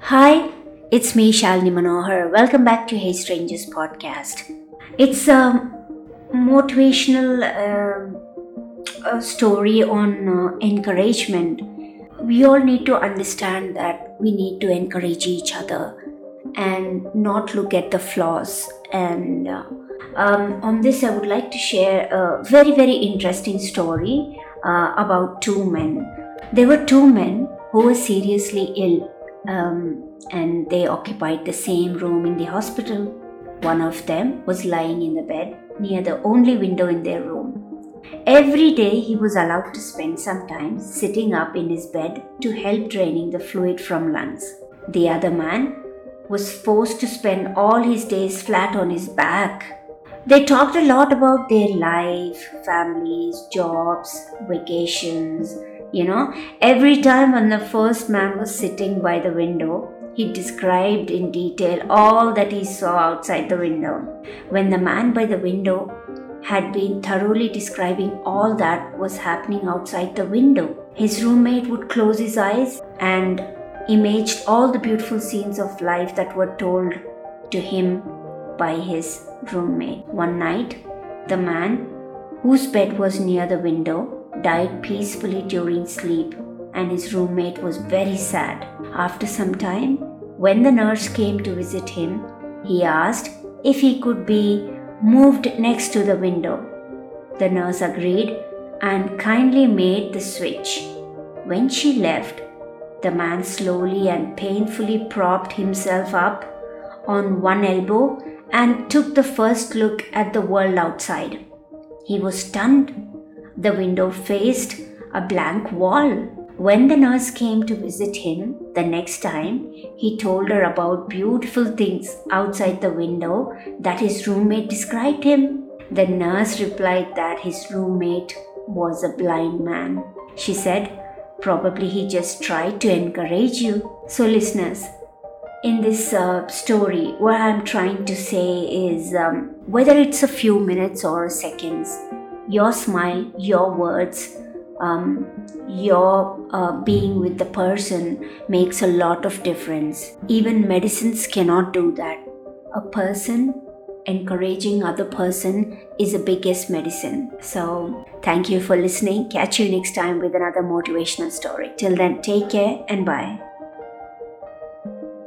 Hi, it's me, Shalini Manohar. Welcome back to Hey Strangers podcast. It's a motivational uh, a story on uh, encouragement. We all need to understand that we need to encourage each other and not look at the flaws. And uh, um, on this, I would like to share a very, very interesting story uh, about two men. There were two men who were seriously ill um, and they occupied the same room in the hospital. One of them was lying in the bed near the only window in their room. Every day he was allowed to spend some time sitting up in his bed to help draining the fluid from lungs. The other man was forced to spend all his days flat on his back. They talked a lot about their life, families, jobs, vacations, you know, every time when the first man was sitting by the window, he described in detail all that he saw outside the window. When the man by the window had been thoroughly describing all that was happening outside the window, his roommate would close his eyes and imaged all the beautiful scenes of life that were told to him by his roommate. One night, the man whose bed was near the window died peacefully during sleep, and his roommate was very sad. After some time, when the nurse came to visit him, he asked if he could be moved next to the window. The nurse agreed and kindly made the switch. When she left, the man slowly and painfully propped himself up on one elbow and took the first look at the world outside. He was stunned the window faced a blank wall. When the nurse came to visit him the next time, he told her about beautiful things outside the window that his roommate described him. The nurse replied that his roommate was a blind man. She said, Probably he just tried to encourage you. So, listeners, in this uh, story, what I'm trying to say is um, whether it's a few minutes or seconds, your smile, your words, um, your uh, being with the person makes a lot of difference. Even medicines cannot do that. A person encouraging other person is the biggest medicine. So thank you for listening. Catch you next time with another motivational story. Till then, take care and bye.